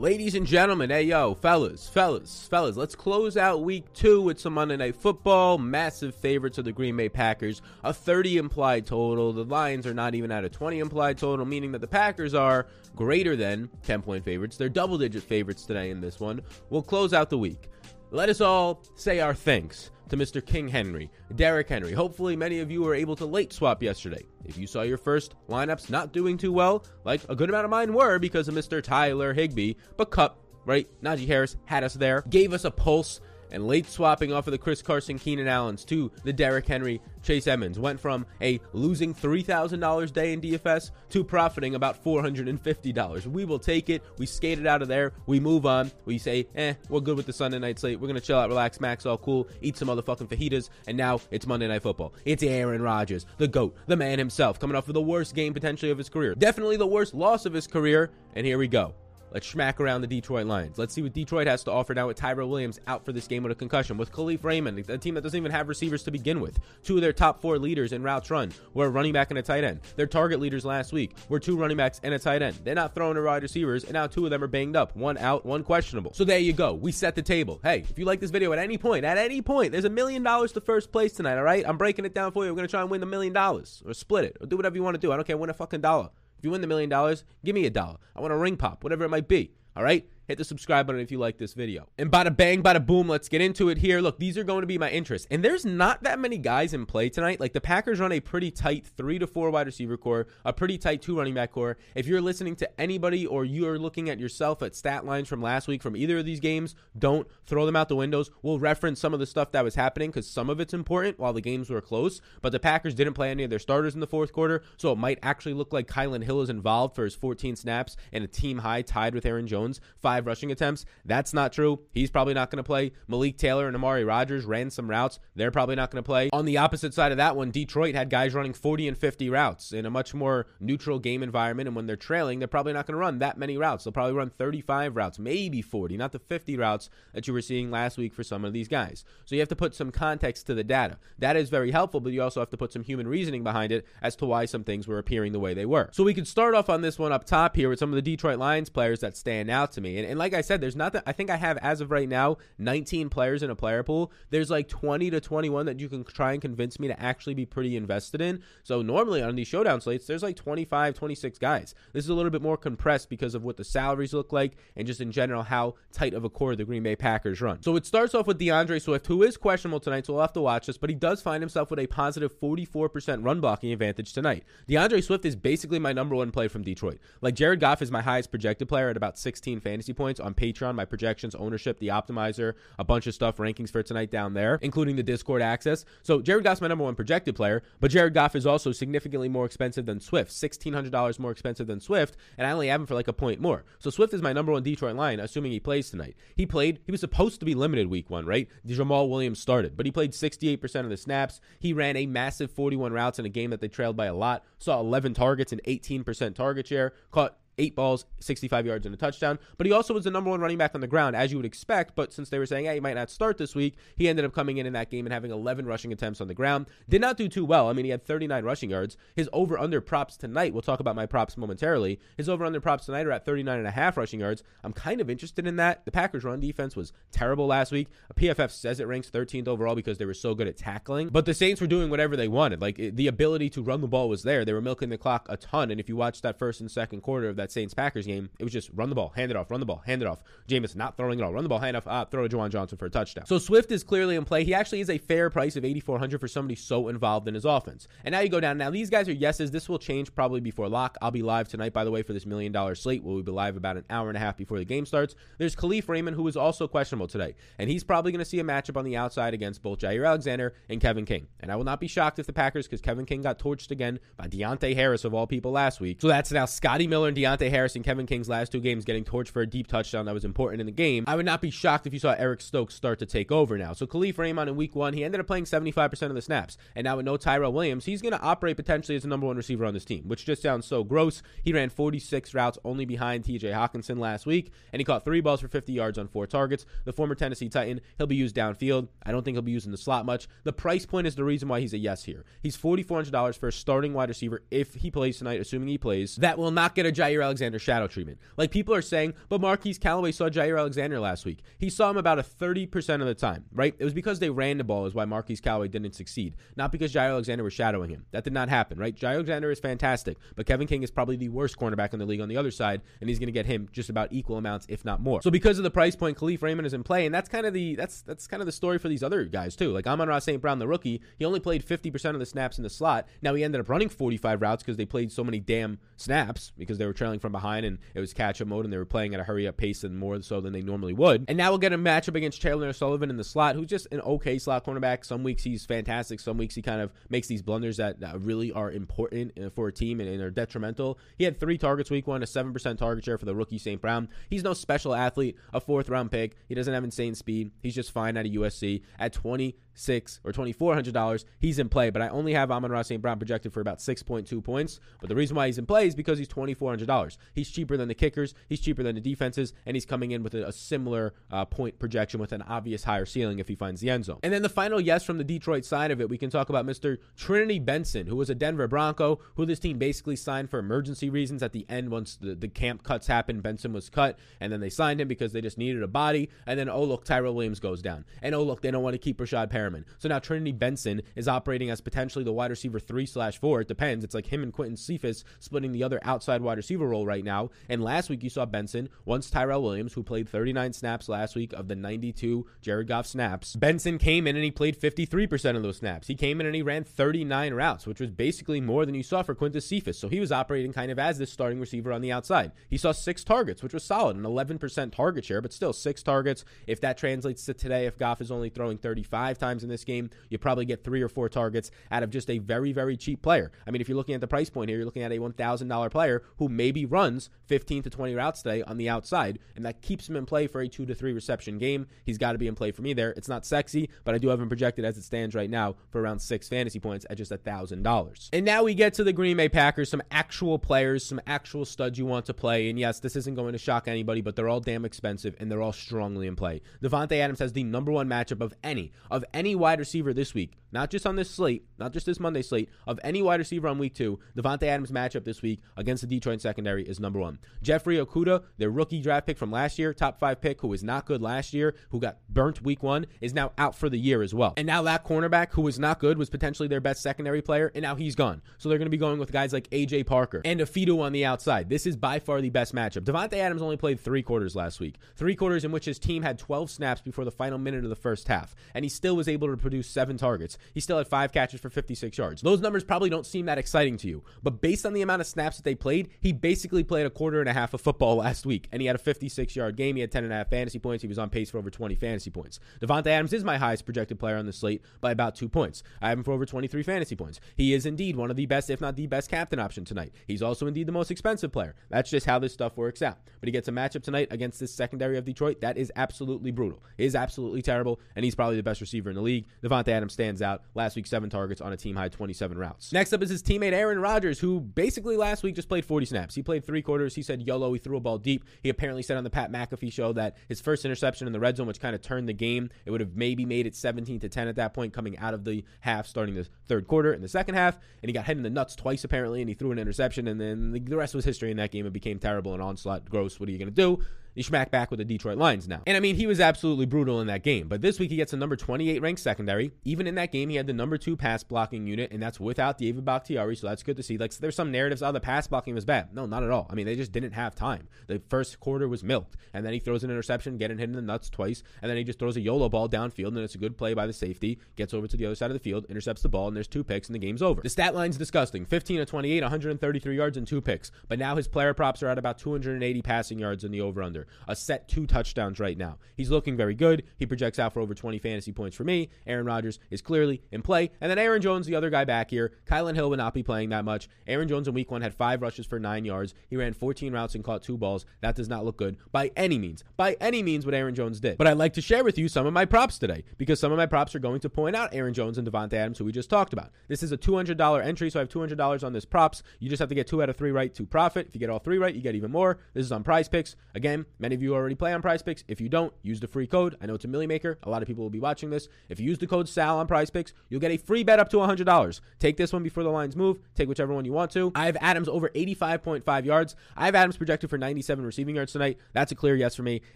Ladies and gentlemen, hey yo, fellas, fellas, fellas, let's close out week two with some Monday Night Football. Massive favorites of the Green Bay Packers, a 30 implied total. The Lions are not even at a 20 implied total, meaning that the Packers are greater than 10 point favorites. They're double digit favorites today in this one. We'll close out the week. Let us all say our thanks to Mr. King Henry, Derrick Henry. Hopefully, many of you were able to late swap yesterday. If you saw your first lineups not doing too well, like a good amount of mine were because of Mr. Tyler Higbee, but Kupp, right? Najee Harris had us there, gave us a pulse and late swapping off of the Chris Carson Keenan Allens to the Derrick Henry Chase Edmonds went from a losing $3,000 day in DFS to profiting about $450. We will take it. We skated out of there. We move on. We say, eh, we're good with the Sunday night slate. We're going to chill out, relax, max, all cool, eat some motherfucking fajitas. And now it's Monday Night Football. It's Aaron Rodgers, the GOAT, the man himself, coming off of the worst game potentially of his career. Definitely the worst loss of his career. And here we go. Let's smack around the Detroit Lions. Let's see what Detroit has to offer now with Tyrell Williams out for this game with a concussion, with Kalif Raymond, a team that doesn't even have receivers to begin with. Two of their top four leaders in routes run were a running back and a tight end. Their target leaders last week were two running backs and a tight end. They're not throwing to wide receivers, and now two of them are banged up. One out, one questionable. So there you go. We set the table. Hey, if you like this video at any point, at any point, there's a million dollars to first place tonight, all right? I'm breaking it down for you. We're going to try and win the million dollars, or split it, or do whatever you want to do. I don't care. Win a fucking dollar. If you win the million dollars, give me a dollar. I want a ring pop, whatever it might be. All right? Hit the subscribe button if you like this video. And bada bang, bada boom, let's get into it here. Look, these are going to be my interests. And there's not that many guys in play tonight. Like the Packers run a pretty tight three to four wide receiver core, a pretty tight two running back core. If you're listening to anybody or you are looking at yourself at stat lines from last week from either of these games, don't throw them out the windows. We'll reference some of the stuff that was happening because some of it's important while the games were close. But the Packers didn't play any of their starters in the fourth quarter, so it might actually look like Kylin Hill is involved for his 14 snaps and a team high tied with Aaron Jones, five rushing attempts. That's not true. He's probably not going to play. Malik Taylor and Amari Rodgers ran some routes. They're probably not going to play. On the opposite side of that one, Detroit had guys running 40 and 50 routes in a much more neutral game environment. And when they're trailing, they're probably not going to run that many routes. They'll probably run 35 routes, maybe 40, not the 50 routes that you were seeing last week for some of these guys. So you have to put some context to the data. That is very helpful, but you also have to put some human reasoning behind it as to why some things were appearing the way they were. So we could start off on this one up top here with some of the Detroit Lions players that stand out to me. And, and like I said, there's not that I think I have as of right now 19 players in a player pool. There's like 20 to 21 that you can try and convince me to actually be pretty invested in. So normally on these showdown slates, there's like 25, 26 guys. This is a little bit more compressed because of what the salaries look like and just in general how tight of a core the Green Bay Packers run. So it starts off with DeAndre Swift, who is questionable tonight, so we'll have to watch this, but he does find himself with a positive 44% run blocking advantage tonight. DeAndre Swift is basically my number one play from Detroit. Like Jared Goff is my highest projected player at about 16 fantasy points on Patreon. My projections, ownership, the optimizer, a bunch of stuff, rankings for tonight down there, including the Discord access. So Jared Goff's my number one projected player, but Jared Goff is also significantly more expensive than Swift, $1,600 more expensive than Swift, and I only have him for like a point more. So Swift is my number one Detroit line, assuming he plays tonight. He played, he was supposed to be limited week one, right? Jamaal Williams started, but he played 68% of the snaps. He ran a massive 41 routes in a game that they trailed by a lot, saw 11 targets and 18% target share, caught eight balls, 65 yards, and a touchdown. But he also was the number one running back on the ground, as you would expect. But since they were saying, hey, he might not start this week, he ended up coming in in that game and having 11 rushing attempts on the ground. Did not do too well. I mean, he had 39 rushing yards. His over under props tonight, we'll talk about my props momentarily. His over under props tonight are at 39 and a half rushing yards. I'm kind of interested in that. The Packers' run defense was terrible last week. PFF says it ranks 13th overall because they were so good at tackling. But the Saints were doing whatever they wanted. Like the ability to run the ball was there. They were milking the clock a ton. And if you watch that first and second quarter of that Saints Packers game, it was just run the ball, hand it off, run the ball, hand it off. Jameis not throwing it all, run the ball, hand off, ah, throw to Juwan Johnson for a touchdown. So Swift is clearly in play. He actually is a fair price of 8400 for somebody so involved in his offense. And now you go down. Now these guys are yeses. This will change probably before lock. I'll be live tonight, by the way, for this million dollar slate. We'll be live about an hour and a half before the game starts. There's Kalif Raymond, who is also questionable today, and he's probably going to see a matchup on the outside against both Jaire Alexander and Kevin King. And I will not be shocked if the Packers, because Kevin King got torched again by Deonte Harris of all people last week. So that's now Scotty Miller and Deonte Harris and Kevin King's last two games getting torched for a deep touchdown that was important in the game. I would not be shocked if you saw Eric Stokes start to take over now. So Kalif Raymond in week one, he ended up playing 75% of the snaps. And now with no Tyrell Williams, he's going to operate potentially as the number one receiver on this team, which just sounds so gross. He ran 46 routes only behind TJ Hockenson last week, and he caught three balls for 50 yards on four targets. The former Tennessee Titan, he'll be used downfield. I don't think he'll be used in the slot much. The price point is the reason why he's a yes here. He's $4,400 for a starting wide receiver if he plays tonight, assuming he plays. That will not get a Jaire Jaire Alexander shadow treatment. Like people are saying, but Marquise Callaway saw Jaire Alexander last week. He saw him about a 30% of the time, right? It was because they ran the ball is why Marquise Callaway didn't succeed. Not because Jaire Alexander was shadowing him. That did not happen, right? Jaire Alexander is fantastic, but Kevin King is probably the worst cornerback in the league on the other side, and he's going to get him just about equal amounts, if not more. So because of the price point, Kalif Raymond is in play, and that's kind of the that's that's kind of the story for these other guys too. Like Amon-Ra St. Brown, the rookie, he only played 50% of the snaps in the slot. Now he ended up running 45 routes because they played so many damn snaps because they were trailing from behind and it was catch up mode and they were playing at a hurry up pace and more so than they normally would. And now we'll get a matchup against Chandon Sullivan in the slot, who's just an okay slot cornerback. Some weeks he's fantastic. Some weeks he kind of makes these blunders that, that really are important uh, for a team and, and are detrimental. He had three targets week one, a 7% target share for the rookie St. Brown. He's no special athlete, a fourth round pick. He doesn't have insane speed. He's just fine at a USC at 20 six or twenty four hundred dollars, he's in play. But I only have Amon-Ra St. Brown projected for about six point two points. But the reason why he's in play is because he's twenty four hundred dollars. He's cheaper than the kickers, he's cheaper than the defenses, and he's coming in with a, a similar uh, point projection with an obvious higher ceiling if he finds the end zone. And then the final yes from the Detroit side of it, we can talk about Mr. Trinity Benson, who was a Denver Bronco, who this team basically signed for emergency reasons at the end once the, the camp cuts happened. Benson was cut, and then they signed him because they just needed a body. And then oh look, Tyrell Williams goes down, and oh look, they don't want to keep Rashad Perriman. So now Trinity Benson is operating as potentially the wide receiver three slash four. It depends. It's like him and Quintez Cephus splitting the other outside wide receiver role right now. And last week you saw Benson, once Tyrell Williams, who played 39 snaps last week of the 92 Jared Goff snaps. Benson came in and he played 53% of those snaps. He came in and he ran 39 routes, which was basically more than you saw for Quintez Cephus. So he was operating kind of as this starting receiver on the outside. He saw six targets, which was solid, an 11% target share, but still six targets. If that translates to today, if Goff is only throwing 35 times in this game, you probably get three or four targets out of just a very, very cheap player. I mean, if you're looking at the price point here, you're looking at a $1,000 player who maybe runs 15 to 20 routes today on the outside, and that keeps him in play for a two to three reception game. He's got to be in play for me there. It's not sexy, but I do have him projected as it stands right now for around six fantasy points at just $1,000. And now we get to the Green Bay Packers, some actual players, some actual studs you want to play. And yes, this isn't going to shock anybody, but they're all damn expensive and they're all strongly in play. Davante Adams has the number one matchup of any, of any wide receiver this week not just on this slate, not just this Monday slate, of any wide receiver on week two, Davante Adams' matchup this week against the Detroit secondary is number one. Jeffrey Okudah, their rookie draft pick from last year, top five pick, who was not good last year, who got burnt week one, is now out for the year as well. And now that cornerback, who was not good, was potentially their best secondary player, and now he's gone. So they're going to be going with guys like A.J. Parker and Ifeatu on the outside. This is by far the best matchup. Davante Adams only played three quarters last week, three quarters in which his team had 12 snaps before the final minute of the first half, and he still was able to produce seven targets. He still had five catches for 56 yards. Those numbers probably don't seem that exciting to you, but based on the amount of snaps that they played, he basically played a quarter and a half of football last week, and he had a 56 yard game. He had 10 and a half fantasy points. He was on pace for over 20 fantasy points. Davante Adams is my highest projected player on the slate by about two points. I have him for over 23 fantasy points. He is indeed one of the best, if not the best, captain option tonight. He's also indeed the most expensive player. That's just how this stuff works out. But he gets a matchup tonight against this secondary of Detroit that is absolutely brutal. It is absolutely terrible, and he's probably the best receiver in the league. Davante Adams stands out. Last week, seven targets on a team high 27 routes. Next up is his teammate Aaron Rodgers, who basically last week just played 40 snaps. He played three quarters. He said YOLO. He threw a ball deep. He apparently said on the Pat McAfee show that his first interception in the red zone, which kind of turned the game, it would have maybe made it 17 to 10 at that point, coming out of the half, starting the third quarter in the second half. And he got hit in the nuts twice apparently, and he threw an interception. And then the rest was history in that game. It became terrible and onslaught. Gross. What are you going to do? You smack back with the Detroit Lions now. And I mean, he was absolutely brutal in that game. But this week he gets a number 28 ranked secondary. Even in that game, he had the number two pass blocking unit, and that's without David Bakhtiari. So that's good to see. Like there's some narratives, oh, the pass blocking was bad. No, not at all. I mean, they just didn't have time. The first quarter was milked, and then he throws an interception, getting hit in the nuts twice, and then he just throws a YOLO ball downfield, and it's a good play by the safety. Gets over to the other side of the field, intercepts the ball, and there's two picks, and the game's over. The stat line's disgusting: 15 to 28, 133 yards and two picks. But now his player props are at about 280 passing yards in the over/under. A set two touchdowns right now. He's looking very good. He projects out for over 20 fantasy points for me. Aaron Rodgers is clearly in play. And then Aaron Jones, the other guy back here. Kylin Hill will not be playing that much. Aaron Jones in week one had five rushes for nine yards. He ran 14 routes and caught two balls. That does not look good by any means. By any means, what Aaron Jones did. But I'd like to share with you some of my props today because some of my props are going to point out Aaron Jones and Davante Adams, who we just talked about. This is a $200 entry, so I have $200 on this props. You just have to get two out of three right to profit. If you get all three right, you get even more. This is on prize picks. Again, Many of you already play on prize picks. If you don't, use the free code. I know it's a milli maker. A lot of people will be watching this. If you use the code SAL on prize picks, you'll get a free bet up to $100. Take this one before the lines move. Take whichever one you want to. I have Adams over 85.5 yards. I have Adams projected for 97 receiving yards tonight. That's a clear yes for me.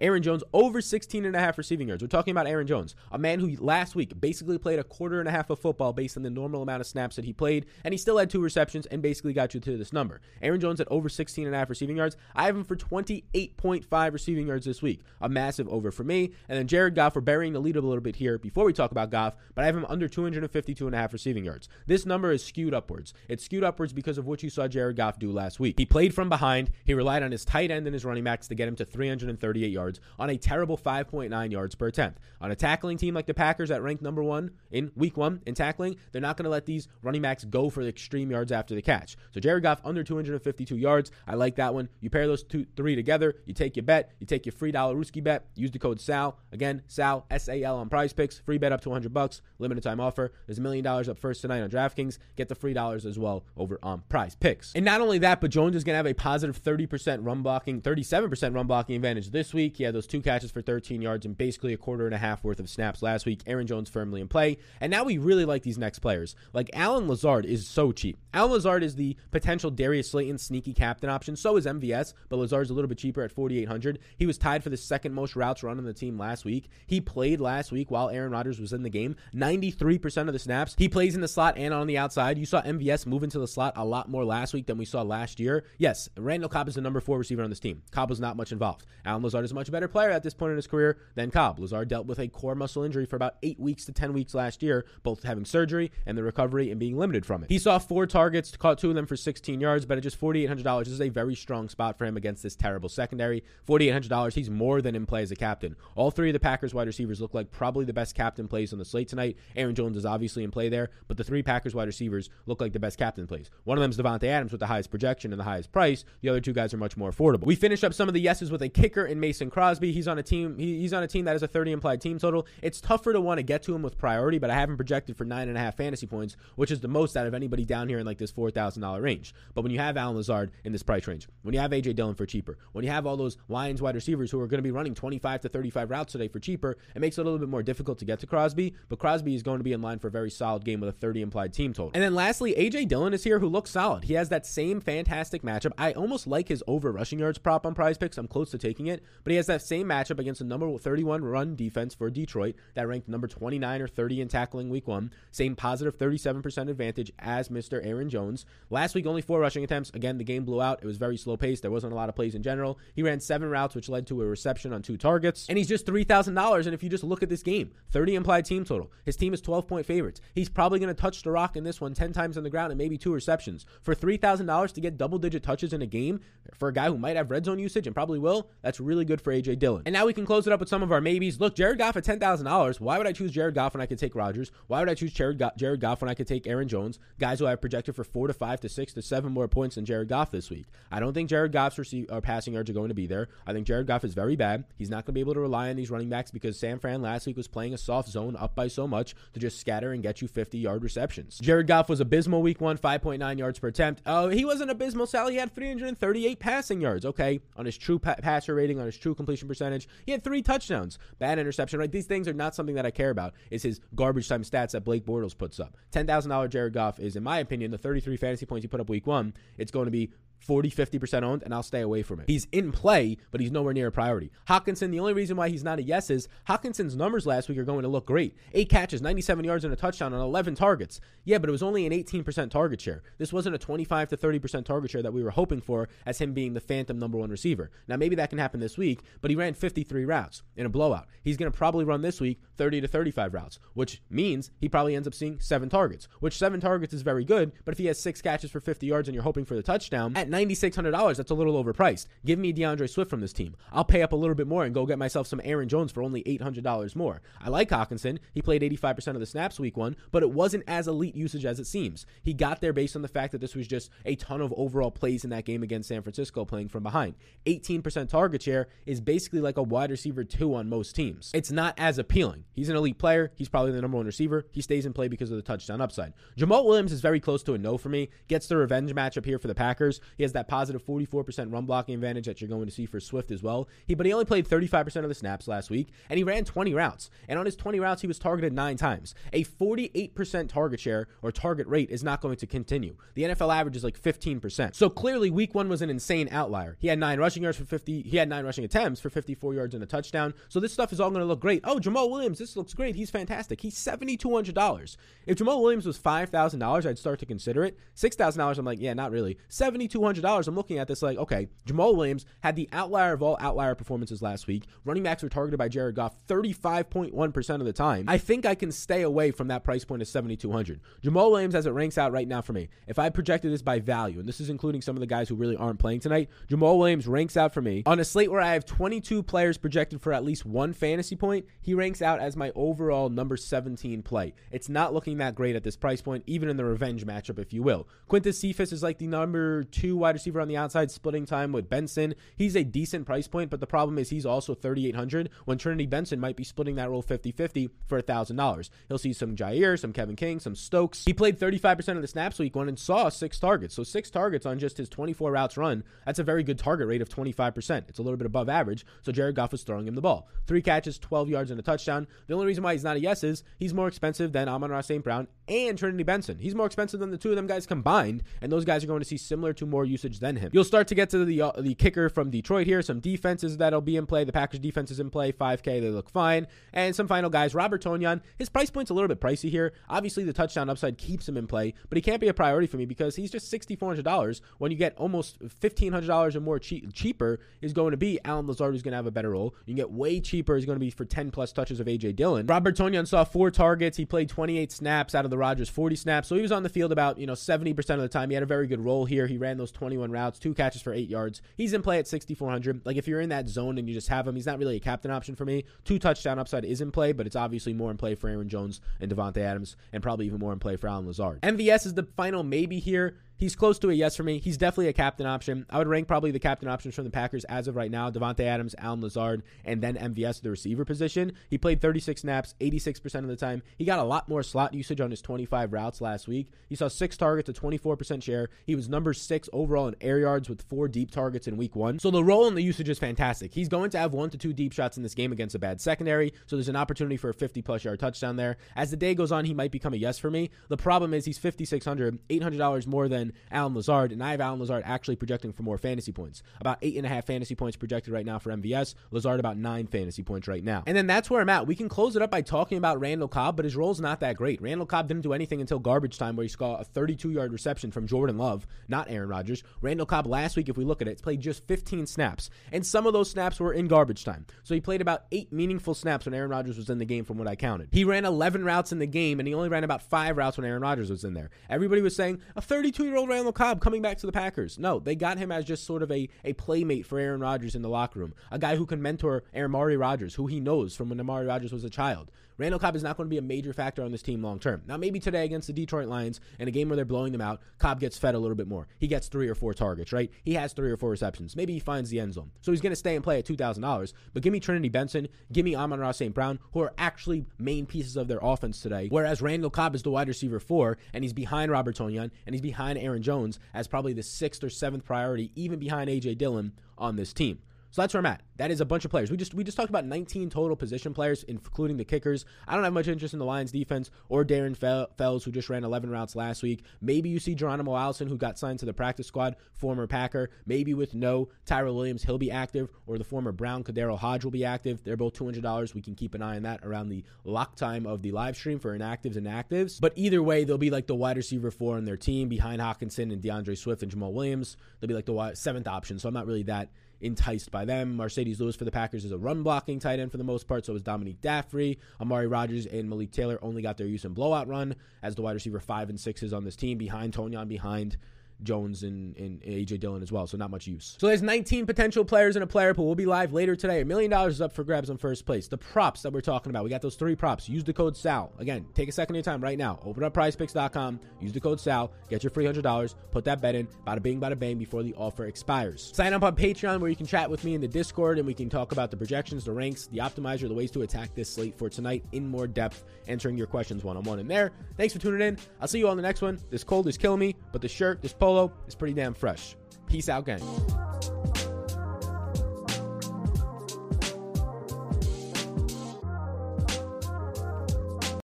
Aaron Jones over 16 and a half receiving yards. We're talking about Aaron Jones, a man who last week basically played a quarter and a half of football based on the normal amount of snaps that he played, and he still had two receptions and basically got you to this number. Aaron Jones at over 16 and a half receiving yards. I have him for 28.5 receiving yards this week. A massive over for me. And then Jared Goff, we're burying the lead a little bit here before we talk about Goff, but I have him under 252 and a half receiving yards. This number is skewed upwards. It's skewed upwards because of what you saw Jared Goff do last week. He played from behind. He relied on his tight end and his running backs to get him to 338 yards on a terrible 5.9 yards per attempt. On a tackling team like the Packers that ranked number one in week one in tackling, they're not going to let these running backs go for the extreme yards after the catch. So Jared Goff under 252 yards. I like that one. You pair those two, three together. You take your bet. You take your free dollar Ruski bet. Use the code SAL. Again, SAL, S A L on prize picks. Free bet up to 100 bucks. Limited time offer. There's a million dollars up first tonight on DraftKings. Get the free dollars as well over on prize picks. And not only that, but Jones is going to have a positive 30% run blocking, 37% run blocking advantage this week. He had those two catches for 13 yards and basically a quarter and a half worth of snaps last week. Aaron Jones firmly in play. And now we really like these next players. Like Allen Lazard is so cheap. Allen Lazard is the potential Darius Slayton sneaky captain option. So is MVS, but Lazard's a little bit cheaper at 4,800. He was tied for the second most routes run on the team last week. He played last week while Aaron Rodgers was in the game. 93% of the snaps. He plays in the slot and on the outside. You saw MVS move into the slot a lot more last week than we saw last year. Yes, Randall Cobb is the number four receiver on this team. Cobb was not much involved. Allen Lazard is a much better player at this point in his career than Cobb. Lazard dealt with a core muscle injury for about eight weeks to 10 weeks last year, both having surgery and the recovery and being limited from it. He saw four targets, caught two of them for 16 yards, but at just $4,800, this is a very strong spot for him against this terrible secondary. $4,800, he's more than in play as a captain. All three of the Packers wide receivers look like probably the best captain plays on the slate tonight. Aaron Jones is obviously in play there, but the three Packers wide receivers look like the best captain plays. One of them is Davante Adams with the highest projection and the highest price. The other two guys are much more affordable. We finish up some of the yeses with a kicker in Mason Crosby. He's on a team. He, he's on a team that has a 30 implied team total. It's tougher to want to get to him with priority, but I have him projected for nine and a half fantasy points, which is the most out of anybody down here in like this four thousand dollar range. But when you have Allen Lazard in this price range, when you have AJ Dillon for cheaper, when you have all those Lions wide receivers who are going to be running 25 to 35 routes today for cheaper, it makes it a little bit more difficult to get to Crosby. But Crosby is going to be in line for a very solid game with a 30 implied team total. And then lastly, AJ Dillon is here who looks solid. He has that same fantastic matchup. I almost like his over rushing yards prop on prize picks. I'm close to taking it, but he has that same matchup against a number 31 run defense for Detroit that ranked number 29 or 30 in tackling week one. Same positive 37% advantage as Mr. Aaron Jones. Last week, only four rushing attempts. Again, the game blew out. It was very slow paced. There wasn't a lot of plays in general. He ran seven routes, which led to a reception on two targets. And he's just $3,000. And if you just look at this game, 30 implied team total. His team is 12 point favorites. He's probably going to touch the rock in this one 10 times on the ground and maybe two receptions. For $3,000 to get double digit touches in a game for a guy who might have red zone usage and probably will, that's really good for AJ Dillon. And now we can close it up with some of our maybes. Look, Jared Goff at $10,000. Why would I choose Jared Goff when I could take Rodgers? Why would I choose Jared, Go- Jared Goff when I could take Aaron Jones? Guys who I projected for four to five to six to seven more points than Jared Goff this week. I don't think Jared Goff's receive, or uh, passing yards are going to be there. I think Jared Goff is very bad. He's not going to be able to rely on these running backs because San Fran last week was playing a soft zone up by so much to just scatter and get you 50 yard receptions. Jared Goff was abysmal week one, 5.9 yards per attempt. Oh, he wasn't abysmal, Sally. He had 338 passing yards. Okay, on his true pa- passer rating, on his true completion percentage, he had three touchdowns. Bad interception, right? These things are not something that I care about. It's his garbage time stats that Blake Bortles puts up. $10,000 Jared Goff is, in my opinion, the 33 fantasy points he put up week one. It's going to be 40, 50% owned, and I'll stay away from it. He's in play, but he's nowhere near a priority. Hockenson, the only reason why he's not a yes is Hockenson's numbers last week are going to look great. Eight catches, 97 yards, and a touchdown on 11 targets. Yeah, but it was only an 18% target share. This wasn't a 25 to 30% target share that we were hoping for as him being the phantom number one receiver. Now, maybe that can happen this week, but he ran 53 routes in a blowout. He's going to probably run this week 30 to 35 routes, which means he probably ends up seeing seven targets, which seven targets is very good, but if he has six catches for 50 yards and you're hoping for the touchdown, at $9,600, that's a little overpriced. Give me DeAndre Swift from this team. I'll pay up a little bit more and go get myself some Aaron Jones for only $800 more. I like Hockenson. He played 85% of the snaps week one, but it wasn't as elite usage as it seems. He got there based on the fact that this was just a ton of overall plays in that game against San Francisco playing from behind. 18% target share is basically like a wide receiver two on most teams. It's not as appealing. He's an elite player. He's probably the number one receiver. He stays in play because of the touchdown upside. Jamaal Williams is very close to a no for me. Gets the revenge matchup here for the Packers. He has that positive 44% run blocking advantage that you're going to see for Swift as well. He, but he only played 35% of the snaps last week, and he ran 20 routes. And on his 20 routes, he was targeted nine times. A 48% target share or target rate is not going to continue. The NFL average is like 15%. So clearly, week one was an insane outlier. He had nine rushing yards for 50. He had nine rushing attempts for 54 yards and a touchdown. So this stuff is all going to look great. Oh, Jamaal Williams, this looks great. He's fantastic. He's $7,200. If Jamaal Williams was $5,000, I'd start to consider it. $6,000, I'm like, yeah, not really. $7,200, I'm looking at this like, okay, Jamaal Williams had the outlier of all outlier performances last week. Running backs were targeted by Jared Goff 35.1% of the time. I think I can stay away from that price point of 7,200. Jamaal Williams, as it ranks out right now for me, if I projected this by value, and this is including some of the guys who really aren't playing tonight, Jamaal Williams ranks out for me on a slate where I have 22 players projected for at least one fantasy point. He ranks out as my overall number 17 play. It's not looking that great at this price point, even in the revenge matchup, if you will. Quintez Cephus is like the number two wide receiver on the outside, splitting time with Benson. He's a decent price point, but the problem is he's also 3,800 when Trinity Benson might be splitting that role 50 50 for $1,000. He'll see some Jaire, some Kevin King, some Stokes. He played 35% of the snaps week one and saw six targets. So six targets on just his 24 routes run. That's a very good target rate of 25%. It's a little bit above average. So Jared Goff was throwing him the ball. Three catches, 12 yards, and a touchdown. The only reason why he's not a yes is he's more expensive than Amon-Ra St. Brown and Trinity Benson. He's more expensive than the two of them guys combined, and those guys are going to see similar to more usage than him. You'll start to get to the uh, the kicker from Detroit here. Some defenses that'll be in play. The Packers defense is in play. 5K, they look fine. And some final guys. Robert Tonyan, his price point's a little bit pricey here. Obviously, the touchdown upside keeps him in play, but he can't be a priority for me because he's just $6,400 when you get almost $1,500 or more che- cheaper is going to be Allen Lazard, who's going to have a better role. You can get way cheaper is going to be for 10 plus touches of AJ Dillon. Robert Tonyan saw four targets. He played 28 snaps out of the Rodgers 40 snaps. So he was on the field about, you know, 70% of the time. He had a very good role here. He ran those 21 routes, two catches for eight yards. He's in play at 6,400. Like if you're in that zone and you just have him, he's not really a captain option for me. Two touchdown upside is in play, but it's obviously more in play for Aaron Jones and Davante Adams, and probably even more in play for Allen Lazard. MVS is the final maybe here. He's close to a yes for me. He's definitely a captain option. I would rank probably the captain options from the Packers as of right now Davante Adams, Allen Lazard, and then MVS, the receiver position. He played 36 snaps, 86% of the time. He got a lot more slot usage on his 25 routes last week. He saw six targets, a 24% share. He was number six overall in air yards with four deep targets in week one. So the role and the usage is fantastic. He's going to have one to two deep shots in this game against a bad secondary. So there's an opportunity for a 50 plus yard touchdown there. As the day goes on, he might become a yes for me. The problem is he's 5,600, $800 more than Allen Lazard, and I have Allen Lazard actually projecting for more fantasy points. About eight and a half fantasy points projected right now for MVS. Lazard about nine fantasy points right now. And then that's where I'm at. We can close it up by talking about Randall Cobb, but his role's not that great. Randall Cobb didn't do anything until garbage time where he saw a 32 yard reception from Jordan Love, not Aaron Rodgers. Randall Cobb last week, if we look at it, played just 15 snaps, and some of those snaps were in garbage time. So he played about eight meaningful snaps when Aaron Rodgers was in the game, from what I counted. He ran 11 routes in the game, and he only ran about five routes when Aaron Rodgers was in there. Everybody was saying a 32 year old Randall Cobb coming back to the Packers. No, they got him as just sort of a, a playmate for Aaron Rodgers in the locker room, a guy who can mentor Aaron Amari Rodgers, who he knows from when Amari Rodgers was a child. Randall Cobb is not going to be a major factor on this team long term. Now, maybe today against the Detroit Lions in a game where they're blowing them out, Cobb gets fed a little bit more. He gets three or four targets, right? He has three or four receptions. Maybe he finds the end zone. So he's going to stay and play at $2,000. But give me Trinity Benson, give me Amon-Ra St. Brown, who are actually main pieces of their offense today. Whereas Randall Cobb is the wide receiver four, and he's behind Robert Tonyan, and he's behind Aaron Jones as probably the sixth or seventh priority, even behind A.J. Dillon on this team. So that's where I'm at. That is a bunch of players. We just we just talked about 19 total position players, including the kickers. I don't have much interest in the Lions defense or Darren Fells, who just ran 11 routes last week. Maybe you see Geronimo Allison, who got signed to the practice squad, former Packer. Maybe with no Tyrell Williams, he'll be active, or the former Brown KhaDarel Hodge will be active. They're both $200. We can keep an eye on that around the lock time of the live stream for inactives and actives. But either way, they'll be like the wide receiver four on their team behind Hockenson and DeAndre Swift and Jamaal Williams. They'll be like the seventh option. So I'm not really that enticed by them. Marcedes Lewis for the Packers is a run blocking tight end for the most part. So is Dominique Dafney. Amari Rodgers and Malik Taylor only got their use in blowout run as the wide receiver five and sixes on this team behind Tonyan, behind Jones and, and, AJ Dillon as well, so not much use. So there's 19 potential players in a player pool. We'll be live later today. A million dollars is up for grabs on first place. The props that we're talking about, we got those three props. Use the code SAL. Again, take a second of your time right now. Open up prizepicks.com, use the code SAL, get your free $100, put that bet in, bada bing, bada bang before the offer expires. Sign up on Patreon where you can chat with me in the Discord and we can talk about the projections, the ranks, the optimizer, the ways to attack this slate for tonight in more depth, answering your questions one on one in there. Thanks for tuning in. I'll see you on the next one. This cold is killing me, but the shirt, this Polo is pretty damn fresh. Peace out, gang.